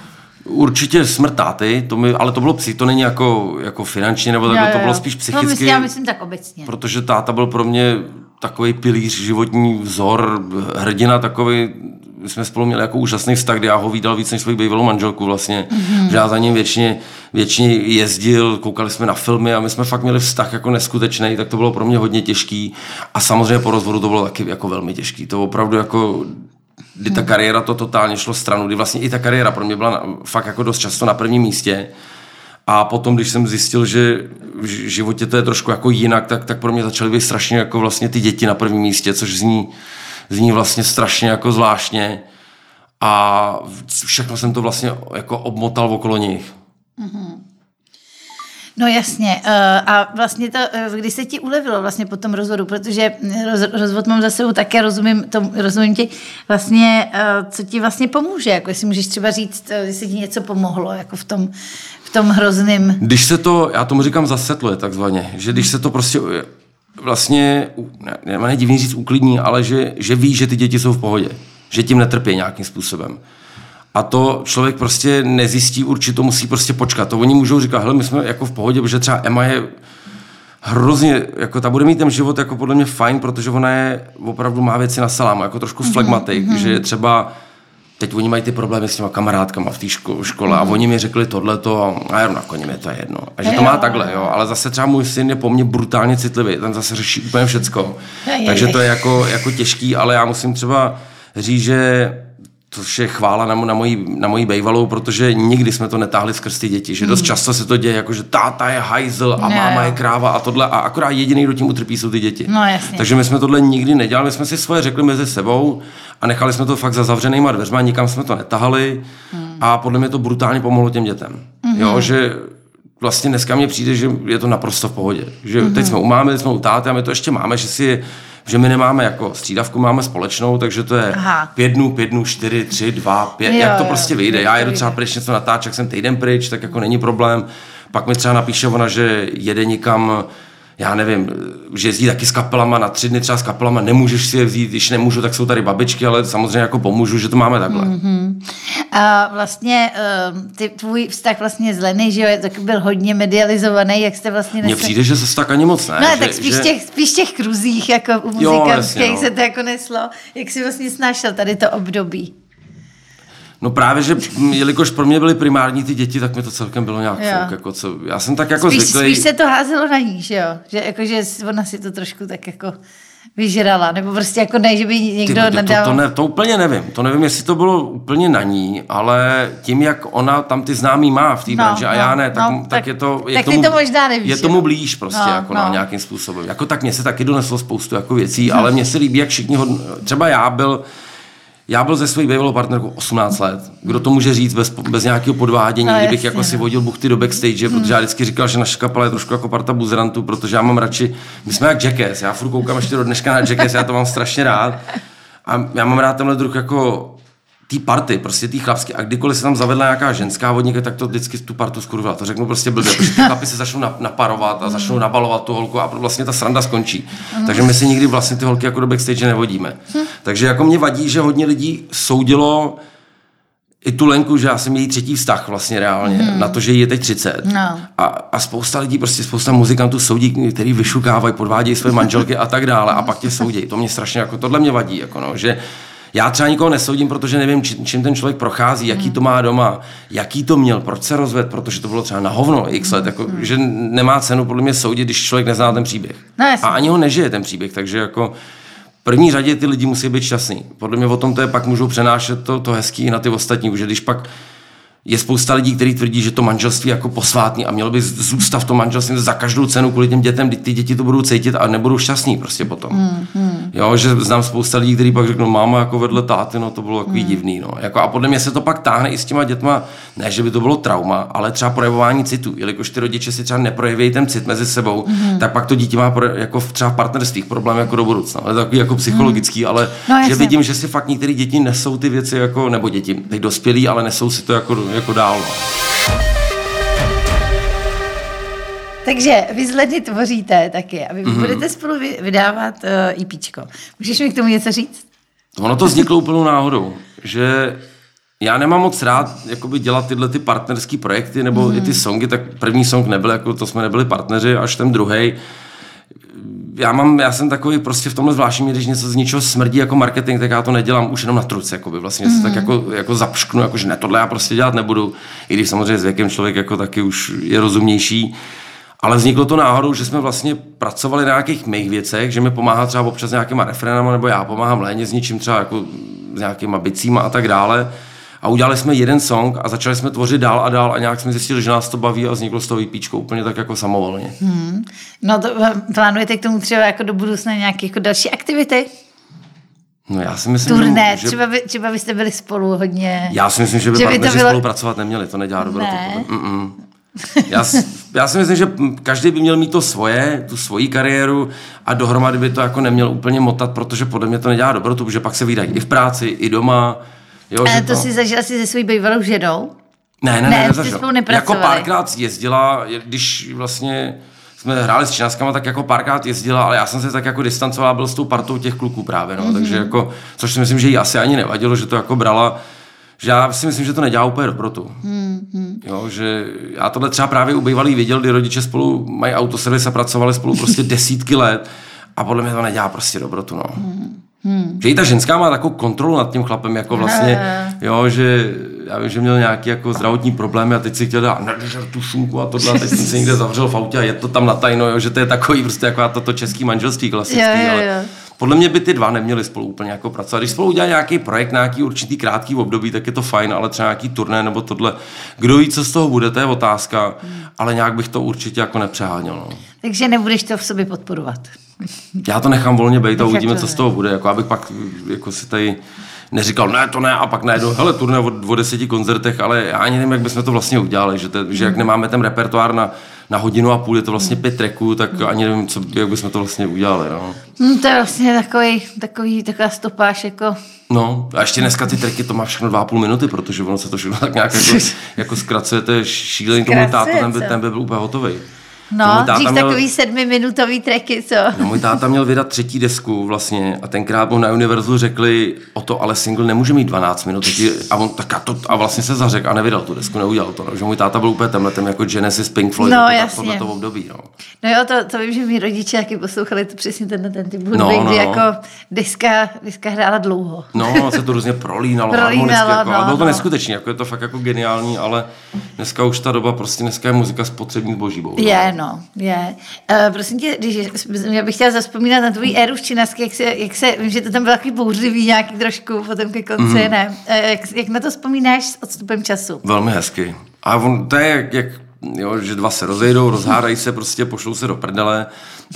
Určitě smrt táty, to mi, ale to bylo psi, to není jako, jako finančně, nebo takhle, Jo, to bylo spíš No, psychicky. myslím, já myslím tak obecně. Protože táta byl pro mě takový pilíř, životní vzor, hrdina takový, jsme spolu měli jako úžasný vztah, kdy já ho vídal víc než svoji bývalou manželku vlastně, mm-hmm. že já za ním většině, většině jezdil, koukali jsme na filmy a my jsme fakt měli vztah jako neskutečný, tak to bylo pro mě hodně těžký a samozřejmě po rozvodu to bylo taky jako velmi těžký, to opravdu jako kdy ta kariéra to totálně šlo stranu, kdy vlastně i ta kariéra pro mě byla na, fakt jako dost často na prvním místě. A potom, když jsem zjistil, že v životě to je trošku jako jinak, tak, tak pro mě začaly být strašně jako vlastně ty děti na prvním místě, což zní, zní vlastně strašně jako zvláštně. A všechno jsem to vlastně jako obmotal okolo nich. No jasně. eh, A vlastně to, eh, kdy se ti ulevilo vlastně po tom rozvodu, protože roz, rozvod mám za sebou také, rozumím, tom, rozumím ti, vlastně, eh, co ti vlastně pomůže, jako jestli můžeš třeba říct, jestli ti něco pomohlo, jako v tom, v tom hrozným. Když se to, já tomu říkám zasetluje takzvaně, že když se to prostě vlastně, ne, ne, ne divný říct uklidní, ale že, že ví, že ty děti jsou v pohodě, že tím netrpí nějakým způsobem. A to člověk prostě nezjistí určitě, musí prostě počkat. To oni můžou říkat, hele, my jsme jako v pohodě, protože třeba Emma je hrozně, jako ta bude mít ten život jako podle mě fajn, protože ona je, opravdu má věci na salámu, jako trošku flegmatik, mm-hmm. že třeba teď oni mají ty problémy s těma kamarádkama v té ško- škole a oni mi řekli tohleto a já na koni mi to je jedno. A že to má takhle, jo, ale zase třeba můj syn je po mně brutálně citlivý, ten zase řeší úplně všecko. Takže to je jako, jako těžký, ale já musím třeba říct, že to je chvála na, na, mojí, na mojí bejvalou, protože nikdy jsme to netáhli skrz ty děti, že dost často se to děje, jako že táta je hajzl a Jo, máma je kráva a tohle a akorát jediný, kdo tím utrpí, jsou ty děti. No, jasně. Takže my jsme tohle nikdy nedělali, my jsme si svoje řekli mezi sebou a nechali jsme to fakt za zavřenýma dveřma, nikam jsme to netahali Hmm. a podle mě to brutálně pomohlo těm dětem. Jo, že vlastně dneska mně přijde, že je to naprosto v pohodě. Že Mhm. teď jsme u mámy, teď jsme u táty a my to ještě máme, že si že my nemáme jako střídavku, máme společnou, takže to je Aha. pět dnů, pět dnů, čtyři, tři, dva, pět, Jo, jak to jo, prostě vyjde. Já jedu třeba pryč něco natáčet, jak jsem týden pryč, tak jako není problém. Pak mi třeba napíše ona, že jede někam, já nevím, že jezdí taky s kapelama na tři dny třeba s kapelama, nemůžeš si je vzít, když nemůžu, tak jsou tady babičky, ale samozřejmě jako pomůžu, že to máme takhle. Mm-hmm. A vlastně eh, ty, tvůj vztah vlastně s Leny, že jo, tak byl hodně medializovaný, jak jste vlastně... Mně přijde, že zase tak ani moc ne. No, že, tak spíš, že... těch, spíš těch kruzích, jako u muzikantských no. se to jako neslo. Jak jsi vlastně snášel tady to období? No právě, že jelikož pro mě byly primární ty děti, tak mi to celkem bylo nějak Jo. fouk, jako co, já jsem tak jako Spíš, zvyklý. spíš se to házelo na ní, že jo? Že, jako, že ona si to trošku tak jako vyžrala, nebo prostě jako ne, že by Ty, někdo vole, to, nadal. to, ne, to úplně nevím. To nevím, jestli to bylo úplně na ní, ale tím, jak ona tam ty známý má v té No, branži a no, já ne, tak, no, tak, tak- je to... Je tak ty tomu, to možná nevíš, Je tomu blíž prostě, No, jako no. na nějakým způsobem. Jako tak mně se taky doneslo spoustu jako věcí, ale mně se líbí, jak všichni ho... Třeba já byl... Já byl ze svojí bývalou partnerkou 18 let. Kdo to může říct bez, bez nějakého podvádění, No, kdybych jasně, jako si no. vodil buchty do backstage, protože já vždycky říkal, že naše kapela je trošku jako parta buzerantů, protože já mám radši, my jsme jak Jackass, já furt koukám ještě do dneška na Jackass, já to mám strašně rád. A já mám rád tenhle druh jako tý party, prostě tý chlapský. A kdykoliv se tam zavedla nějaká ženská vodníka, tak to vždycky tu partu skurvila. To řeknu prostě blbě, protože ty chlapi se začnou na- naparovat a začnou nabalovat tu holku a vlastně ta sranda skončí. Takže my si nikdy vlastně ty holky jako do backstage nevodíme. Takže jako mě vadí, že hodně lidí soudilo i tu Lenku, že já jsem její třetí vztah vlastně reálně, hmm. na to, že jí je teď 30. No. A, a spousta lidí, prostě spousta muzikantů soudí, který vyšukávají, podvádějí své manželky a tak dále a pak tě soudí. To mě strašně, jako tohle mě vadí, jako no, že já třeba nikoho nesoudím, protože nevím, či, čím ten člověk prochází, jaký to má doma, jaký to měl, proč se rozved, protože to bylo třeba na hovno x let, jako, že nemá cenu podle mě soudit, když člověk nezná ten příběh. No a ani ho nežije ten příběh, takže jako v první řadě ty lidi musí být šťastní. Podle mě o tom to je pak můžou přenášet to, to hezký i na ty ostatní, že když pak je spousta lidí, kteří tvrdí, že to manželství je jako posvátný a mělo by zůstat v tom manželství za každou cenu kvůli těm dětem, ty děti to budou cítit a nebudou šťastní prostě potom. Mm, mm. Jo, že znám spousta lidí, kteří pak řeknou, máma jako vedle táty, no to bylo takový mm. divný. No. Jako, a podle mě se to pak táhne i s těma dětma, ne, že by to bylo trauma, ale třeba projevování citu. Jelikož ty rodiče si třeba neprojeví ten cit mezi sebou, mm. tak pak to dítě má pro, jako v, třeba v partnerstvích problém jako do budoucna. Ale takový jako psychologický, ale No, že jasně. vidím, že si fakt některé děti nesou ty věci jako, nebo děti, teď dospělí, ale nesou si to jako, jako dál. No. Takže vy z Ledy tvoříte taky a vy Mhm. mm-hmm. budete spolu vy- vydávat uh, EPčko. Můžeš mi k tomu něco říct? Ono to vzniklo úplnou náhodou, že já nemám moc rád jakoby dělat tyhle ty partnerské projekty nebo mm. i ty songy, tak první song nebyl, jako to jsme nebyli partneři, až ten druhý. Já, mám, já jsem takový prostě v tomhle zvláštním, když něco z ničeho smrdí jako marketing, tak já to nedělám už jenom na truce, jakoby vlastně mm. se tak jako, jako zapšknu, jako, že ne, tohle já prostě dělat nebudu, i když samozřejmě s věkem člověk jako taky už je rozumnější. Ale vzniklo to náhodou, že jsme vlastně pracovali na nějakých mých věcech, že mi pomáhá třeba občas nějakýma refrénama, nebo já pomáhám Léně s něčím třeba jako s nějakýma bicíma a tak dále. A udělali jsme jeden song a začali jsme tvořit dál a dál a nějak jsme zjistili, že nás to baví a vzniklo z toho EPčko úplně tak jako samovolně. Hmm. No to eh, plánujete k tomu třeba jako do budoucna nějaké jako další aktivity? No já si myslím, Turné, že, třeba, by, třeba byste byli spolu hodně... já si myslím, že by, Že by to bylo- spolupracovat neměli, to nedělá dobrotu. Ne. Mm-mm. Já, já si myslím, že každý by měl mít to svoje, tu svoji kariéru a dohromady by to jako neměl úplně motat, protože podle mě to nedělá dobrotu, protože pak se vydají i v práci, i doma. Jo, Ale že to si zažila si se svojí bývalou ženou? Ne, ne, Ne, ne, jste spolu. Jako párkrát jezdila, když vlastně jsme hráli s činaskama, tak jako párkrát jezdila, ale já jsem se tak jako distancoval, byl s tou partou těch kluků právě, no, mm-hmm. takže jako, což si myslím, že jí asi ani nevadilo, že to jako brala, že já si myslím, že to nedělá úplně dobrotu. Mm-hmm. Jo, že já tohle třeba právě u bývalých viděl, kdy rodiče spolu mají autoservis a pracovali spolu prostě desítky let a podle mě to nedělá prostě dobrotu, no. Hmm. Že i ta ženská má takovou kontrolu nad tím chlapem, jako vlastně, jo, že já vím, že měl nějaký jako zdravotní problémy a teď si chtěl dát nedržel tu šunku a tohle, a teď jsem se někde zavřel v autě a je to tam na tajno, jo, že to je takový prostě jako toto český manželství klasický, Jo, jo, ale jo. Podle mě by ty dva neměli spolu úplně jako pracovat. Když spolu udělají nějaký projekt nějaký určitý krátký období, tak je to fajn, ale třeba nějaký turné nebo tohle. Kdo ví, co z toho bude, to je otázka, ale nějak bych to určitě jako nepřeháněl. No. Takže nebudeš to v sobě podporovat. Já to nechám volně být a uvidíme, co z toho bude. Jako abych pak jako si tady neříkal, ne, to ne, a pak najednou, hele, turné o, o deseti koncertech, ale já ani nevím, jak bychom to vlastně udělali, že, te, že jak nemáme ten repertoár na, na hodinu a půl, je to vlastně pět tracků, tak ani nevím, co, jak bychom to vlastně udělali. No. Hm, to je vlastně takový, takový, taková stopáž jako... No, a ještě dneska ty tracky to má všechno dva a půl minuty, protože ono se to všechno tak nějak jako, jako zkracuje, to je šílený, to můj táta, Zkracuje, ten by, ten by byl úplně hotový. No, dřív takový sedmiminutový tracky, co? No, můj táta měl vydat třetí desku vlastně a tenkrát mu na Univerzu řekli, o to ale single nemůže mít 12 minut. A on tak a, to, a vlastně se zařekl a nevydal tu desku, neudělal to. No. Že můj táta byl úplně temletem jako Genesis Pink Floyd. No, tak jasně. Toho období, no. No jo, to, to vím, že mi rodiče taky poslouchali to přesně ten, ten typ hudby, No, no, no, kdy no. jako diska, diska hrála dlouho. No, se to různě prolínalo, Prolínalo, jako, ale no, bylo to no. neskutečné, jako je to fakt jako geniální, ale dneska už ta doba, prostě dneska je muzika spotřební zboží. bohužel. Je, no, je. Uh, prosím tě, když, já bych chtěla zaspomínat na tvůj éru v Činasky, jak se, jak se, vím, že to tam bylo takový bouřlivý nějaký trošku, potom ke konci, Mhm. mm. ne. Uh, jak, jak, na to vzpomínáš s odstupem času? Velmi hezky. A on, to je jak, jak jo, že dva se rozejdou, rozhádají se, prostě pošlou se do prdele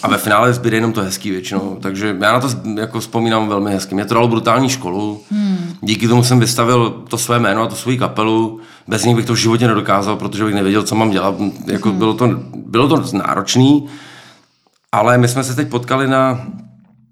a ve finále zbyde jenom to hezký většinou. Takže já na to jako vzpomínám velmi hezky. Mě to dalo brutální školu, hmm. díky tomu jsem vystavil to své jméno a tu svoji kapelu. Bez nich bych to v životě nedokázal, protože bych nevěděl, co mám dělat. Jako hmm. bylo, to, bylo to náročný, ale my jsme se teď potkali na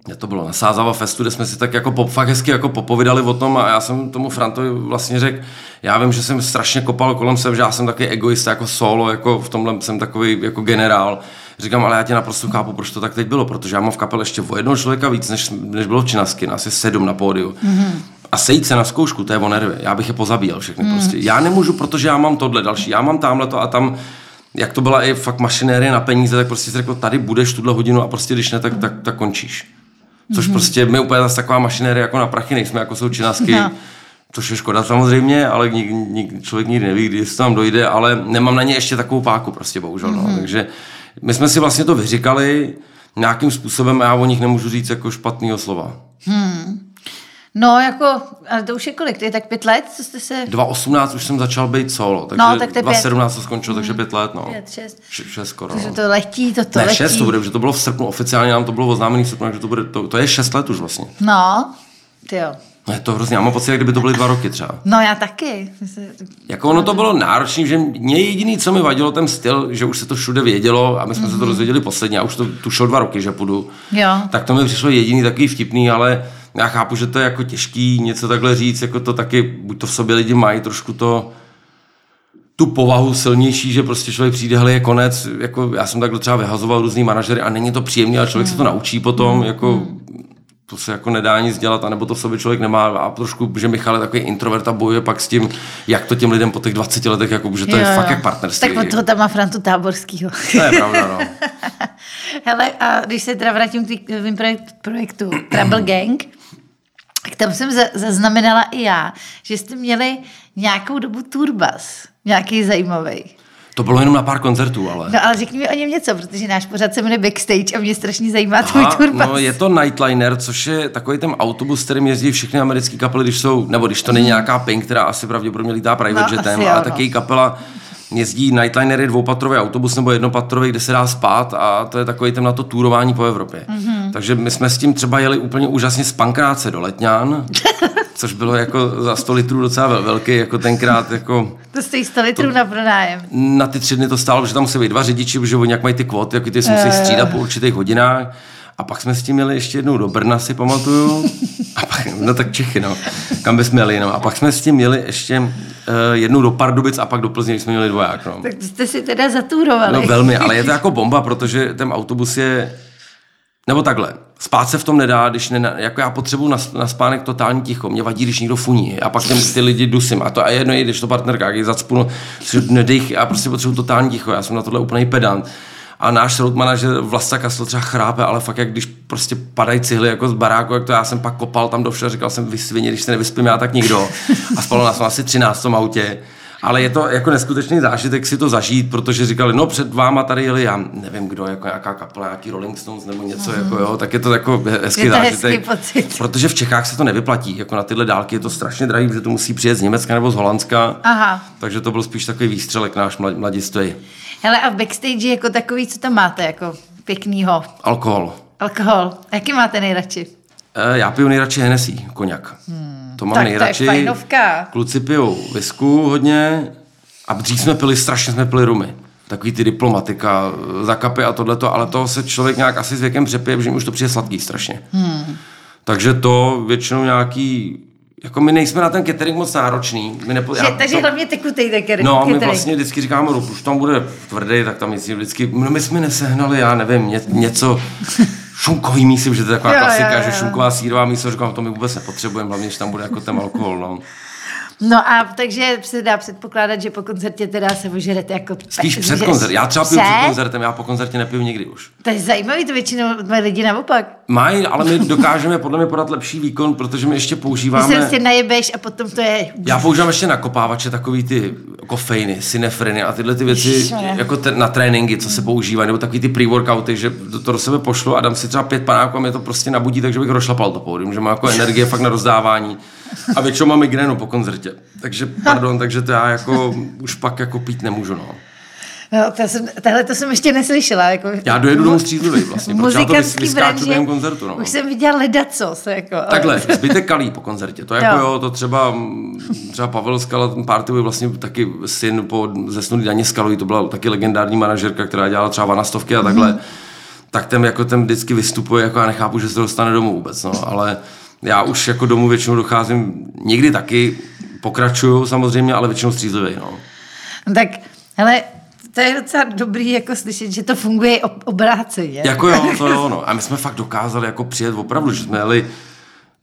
kde to bylo, na Sázava Festu, kde jsme si tak jako pop, fakt hezky jako popovídali o tom a já jsem tomu Frantovi vlastně řekl, já vím, že jsem strašně kopal kolem sebe, že já jsem takový egoista jako solo, jako v tomhle jsem takový jako generál. Říkám, ale já tě naprosto chápu, proč to tak teď bylo, protože já mám v kapele ještě o jednoho člověka víc, než, než bylo v Činasky, je sedm na pódiu. Mm-hmm. A sejít se na zkoušku, to je o nervy. Já bych je pozabíjel všechny mm. prostě. Já nemůžu, protože já mám tohle další, já mám tamhle to a tam jak to byla i fakt mašinérie na peníze, tak prostě si řekl, tady budeš tuhle hodinu a prostě když ne, tak, tak, tak končíš. Což mm-hmm. prostě my úplně zase taková mašinérie jako na prachy nejsme, jako jsou činasky. No. Což je škoda samozřejmě, ale nik, nik, člověk nikdy neví, kdy se tam dojde, ale nemám na ně ještě takovou páku prostě bohužel. Mm-hmm. No. Takže my jsme si vlastně to vyříkali nějakým způsobem a já o nich nemůžu říct jako špatného slova. No, jako, ale to už je kolik, to je tak pět let, co jste se... 2018 už jsem začal být solo, takže No, tak to je pět. 2017 to skončilo, takže pět let, no. Pět, šest. Š- šest skoro. Takže No. to letí, to to Ne, letí. šest to bude, že to bylo v srpnu, oficiálně nám to bylo oznámený v srpnu, takže to, bude, to, to je šest let už vlastně. No, ty jo. No je to hrozně, já mám pocit, jak kdyby to byly dva roky třeba. No já taky. Jako ono to bylo náročné, že mě jediný, co mi vadilo, ten styl, že už se to všude vědělo a my jsme mm-hmm. se to dozvěděli posledně, já už to tušil dva roky, že půjdu. Jo. Tak to mi přišlo jediný takový vtipný, ale já chápu, že to je jako těžký něco takhle říct, jako to taky, buď to v sobě lidi mají trošku to, tu povahu silnější, že prostě člověk přijde, hele, je konec, jako já jsem takhle třeba vyhazoval různý manažery a není to příjemné, ale člověk se to naučí potom, jako to se jako nedá nic dělat, anebo to v sobě člověk nemá a trošku, že Michal je takový introvert a bojuje pak s tím, jak to těm lidem po těch 20 letech, jako, že to je fakt jak partnerství. Tak od toho tam má Frantu Táborskýho. To je pravda, no. Hele, a když se teda vrátím k tvým projekt, projektu Trouble Gang, tak tam jsem za- zaznamenala i já, že jste měli nějakou dobu turbas, nějaký zajímavý. To bylo jenom na pár koncertů, ale... No ale řekni mi o něm něco, protože náš pořad se jmenuje Backstage a mě strašně zajímá tvůj Aha, turbas. no je to Nightliner, což je takový ten autobus, kterým jezdí všechny americké kapely, když jsou, nebo když to není nějaká Pink, která asi pravděpodobně lítá private No, jetem, ale taky no. kapela jezdí Nightliner je dvoupatrový autobus nebo jednopatrový, kde se dá spát a to je takový ten na to túrování po Evropě. Mm-hmm. Takže my jsme s tím třeba jeli úplně úžasně z Pankráce do Letňán, což bylo jako za 100 litrů docela vel- velký, jako tenkrát jako To stojí 100 litrů na pronájem. na ty tři dny to stálo, že tam musí být dva řidiči, protože oni jak mají ty kvóty, jak ty se musí střídat po určitých hodinách. A pak jsme s tím měli ještě jednou do Brna, si pamatuju. A pak, no tak Čechy, no. Kam bychom měli, no. A pak jsme s tím měli ještě uh, jednou do Pardubic a pak do Plzně, jsme měli dvoják, no. Tak jste si teda zatúrovali. No velmi, ale je to jako bomba, protože ten autobus je... Nebo takhle, spát se v tom nedá, když ne, jako já potřebuji na, na spánek totální ticho, mě vadí, když někdo funí a pak těm, ty lidi dusím a to a je jedno, i když to partnerka, jak je zacpu, no, nedej, já prostě potřebuji totální ticho, já jsem na tohle úplný pedant. A náš road manažer Vlasta Kasl třeba chrápe, ale fakt jak když prostě padají cihly jako z baráku, jak to já jsem pak kopal tam do všeho, říkal jsem vy svině, když se nevyspím já, tak nikdo. A spalo nás asi 13 v autě. Ale je to jako neskutečný zážitek si to zažít, protože říkali, no před váma tady jeli, já nevím kdo, jako nějaká kapela, nějaký Rolling Stones nebo něco, jako jo, tak je to jako hezký Je to zážitek. hezký pocit. Protože v Čechách se to nevyplatí, jako na tyhle dálky je to strašně drahý, protože to musí přijet z Německa nebo z Holandska. Aha. Takže to byl spíš takový výstřelek náš mlad- mladistvý. Hele, a v backstage jako takový, co tam máte, jako pěknýho? Alkohol. Alkohol. Jaký máte nejradši? E, Já piju nejradši Hennessy, koněk. To mám Tak to je nejradši. fajnovka. Kluci pijou visku hodně a dřív jsme pili, strašně jsme pili rumy. Takový ty diplomatika, zakapy a tohleto, ale toho se člověk nějak asi s věkem přepije, protože mi už to přijde sladký strašně. Hmm. Takže to většinou nějaký, jako my nejsme na ten catering moc náročný. My nepo, Že, takže to, hlavně tekutej taky. No, my catering. vlastně vždycky říkáme, no, už tam bude tvrdý, tak tam myslím vždycky, no my jsme nesehnali, já nevím, ně, něco, šunkový mísím, že to je taková Jo, jo, klasika, jo. že šunková sírová místo, říkám, to my vůbec nepotřebujeme, hlavně, že tam bude jako ten alkohol, no. No a takže se dá předpokládat, že po koncertě teda se ožerete jako... Spíš před koncertem. Já třeba piju Před? koncertem, já po koncertě nepiju nikdy už. To je zajímavý, to většinou mají lidi naopak. Mají, ale my dokážeme podle mě podat lepší výkon, protože my ještě Ty se používáme... najebeš a potom to je... Já používám ještě nakopávače, takový ty kofeiny, synefriny a tyhle ty věci Ježišmarja. jako te, na tréninky, co se používají, nebo takový ty pre-workouty, že to, to do sebe pošlu a dám si třeba pět panáků a mě to prostě nabudí, takže bych rozšlapal to pódium, že mám jako energie fakt na rozdávání. A většinou mám migrénu po koncertě. Takže, pardon, takže to já jako už pak jako pít nemůžu, no. No, to jsem, tahle to jsem ještě neslyšela. Jako, Já dojedu domů střízlivý vlastně, protože já to vys- vyskáču během koncertu, no. Už jsem viděla ledacos. Jako, ale- Takhle, zbytek kalí po koncertě. To jako Jo. jo, to třeba, třeba Pavel Skala, ten party byl vlastně taky syn po zesnulý Daně Skalový, to byla taky legendární manažerka, která dělala třeba vanastovky a takhle. Tak ten jako ten vždycky vystupuje, jako já nechápu, že se dostane domů vůbec, no, ale já už jako domů většinou docházím, někdy taky pokračuju samozřejmě, ale většinou střízlivý, no. No, tak, hele, to je docela dobrý jako slyšet, že to funguje ob- obráceně. Jako jo, to jo, no. A my jsme fakt dokázali jako přijet opravdu, že jsme jeli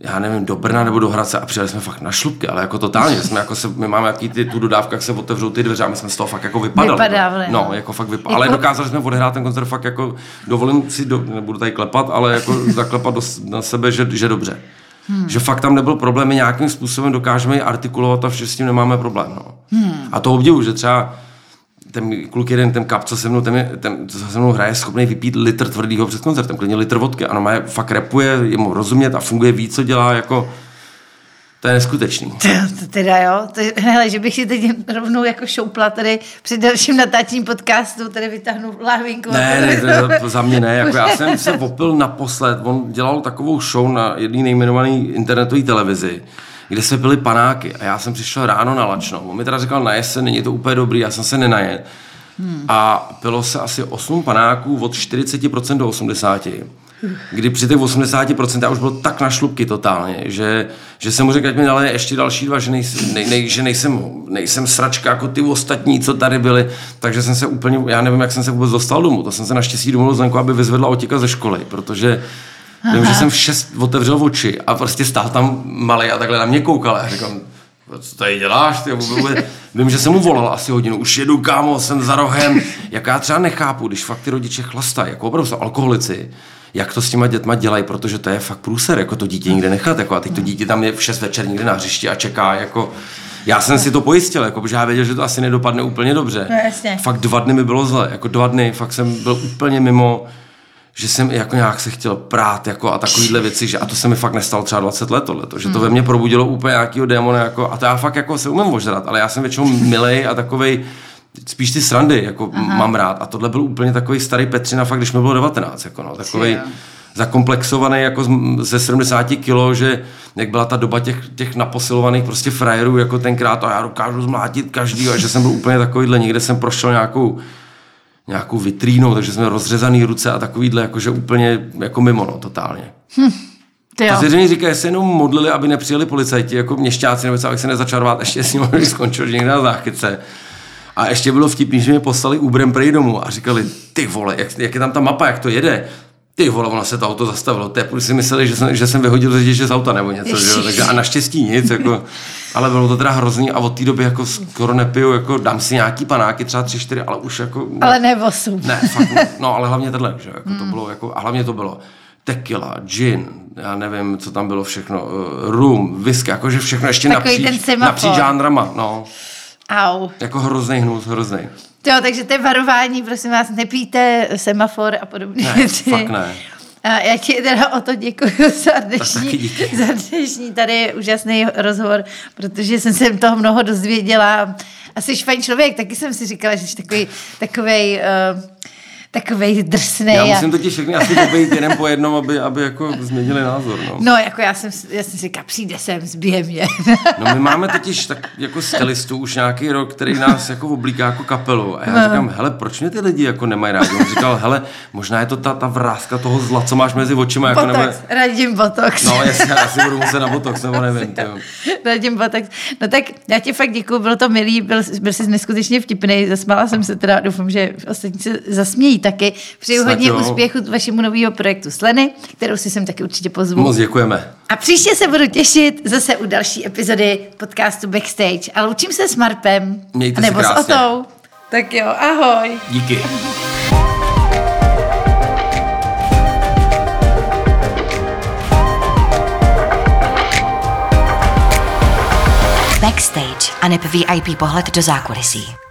já nevím, do Brna nebo do Hradce a přijeli jsme fakt na šlupky, ale jako totálně, že jsme jako se, my máme jaký ty, tu dodávku, jak se otevřou ty dveře a my jsme z toho fakt jako vypadali. Vypadávali, no. no. no, jako fakt vypadali. Jako- Ale dokázali jsme odehrát ten koncert fakt jako, dovolím si, do, nebudu tady klepat, ale jako zaklepat do, na sebe, že, že dobře. Hmm. Že fakt tam nebyl problém, my nějakým způsobem dokážeme ji artikulovat a vše s tím nemáme problém. No. Hmm. A to obdivu, že třeba ten kluk jeden, ten kap, co se mnou, ten, je- ten, co se mnou hraje, je schopný vypít litr tvrdýho před koncertem, klidně litr vodky. Ano, má fakt repuje, je mu rozumět a funguje, ví, co dělá, jako to je neskutečný. To, to teda jo, to, hele, že bych si teď rovnou jako šoupla tady při dalším natáčení podcastu, tady vytáhnu láhvinku. Ne, ne, to, to za mě ne. Jako já jsem se opil naposled. On dělal takovou show na jedné nejmenované internetové televizi, kde se pili panáky. A já jsem přišel ráno na lačnou. On mi teda říkal, naje se, není to úplně dobrý, já jsem se nenajet. Hmm. A pilo se asi 8 panáků od 40% do 80%. kdy při těch 80% já už byl tak na šlubky totálně, že, že jsem mu řekl, ať mi dali ještě další dva, že, nejsem, nej, nej, že nejsem, nejsem sračka jako ty ostatní, co tady byli, takže jsem se úplně, já nevím, jak jsem se vůbec dostal domů, to jsem se naštěstí domluvil Zlenku, aby vyzvedla otěka ze školy, protože. Vím, že jsem v šest otevřel oči a prostě stál tam malý a takhle na mě koukal a říkám, co tady děláš? Ty? Vím, že jsem mu volal asi hodinu, už jedu, kámo, jsem za rohem. Jak já třeba nechápu, když fakt ty rodiče chlastají, jako opravdu jsou alkoholici, jak to s těma dětma dělají, protože to je fakt průser, jako to dítě nikde nechat, jako a teď to dítě tam je v 6 večer někde na hřišti a čeká, jako já jsem si to pojistil, jako, protože já věděl, že to asi nedopadne úplně dobře. No, jasně. Fakt dva dny mi bylo zle, jako dva dny, fakt jsem byl úplně mimo, že jsem jako nějak se chtěl prát jako a takovýhle věci, že a to se mi fakt nestalo třeba 20 let tohleto, že to ve mně probudilo úplně nějakýho démona jako, a to já fakt jako se umím ožrat, ale já jsem většinou milej a takovej, spíš ty srandy, jako Aha. mám rád. A tohle byl úplně takový starý Petřina, fakt, když mi bylo 19, jako no, takový zakomplexovaný jako ze 70 kilo, že jak byla ta doba těch, těch naposilovaných prostě frajerů, jako tenkrát, a já dokážu zmlátit každý, a že jsem byl úplně takovýhle, někde jsem prošel nějakou nějakou vitrínou, takže jsme rozřezaný ruce a takovýhle, jakože úplně jako mimo, no, totálně. Hm. To si říká, že se jenom modlili, aby nepřijeli policajti, jako měšťáci, nebo co, abych se nezačal rvát ještě s ním, skončil že někde na záchytce. A ještě bylo vtipný, že mě poslali Uberem prej domů a říkali, ty vole, jak, jak, je tam ta mapa, jak to jede. Ty vole, ono se to auto zastavilo. Ty si mysleli, že jsem, že jsem vyhodil řidiče z auta nebo něco. Že jo? Takže, a naštěstí nic. Jako, ale bylo to teda hrozný a od té doby jako skoro nepiju, jako dám si nějaký panáky, třeba tři, čtyři, ale už jako... Ne, ale ne osm. Ne, fakt, ne. no ale hlavně tohle, že jako mm. to bylo jako, a hlavně to bylo tequila, gin, já nevím, co tam bylo všechno, uh, rum, whisky, jakože všechno ještě Takový napříč, napříč žánrama, no. Au. Jako hrozný hnus, hrozný. Jo, takže to je varování, prosím vás, nepijte semafor a podobně ne, fakt ne. A já ti teda o to děkuji za dnešní, za dnešní tady úžasný rozhovor, protože jsem se toho mnoho dozvěděla. A jsi fajn člověk, taky jsem si říkala, že jsi takový, takovej, uh, takovej drsný. Já musím totiž všechny asi pobejít jeden po jednom, aby, aby jako změnili názor. No. no, jako já jsem, já jsem si říkal, přijde sem, zbije mě. no my máme totiž tak jako stylistu už nějaký rok, který nás jako oblíká jako kapelu. A já no. říkám, hele, proč mě ty lidi jako nemají rádi? On říkal, hele, možná je to ta, ta vrázka toho zla, co máš mezi očima. Jako botox, nebo... radím botox. No, jestli, já asi budu muset na botox, nebo nevím. radím botox. No tak já ti fakt děkuji, bylo to milý, byl, byl jsi neskutečně vtipný, zasmála jsem se teda, doufám, že ostatní se zasmějí taky. Přeju Snad hodně jo. úspěchu vašemu novému projektu Sleny, kterou si sem taky určitě pozvu. Moc děkujeme. A příště se budu těšit zase u další epizody podcastu Backstage. A loučím se s Marpem. Mějte nebo se s Otou. Tak jo, ahoj. Díky. Backstage a VIP pohled do zákulisí.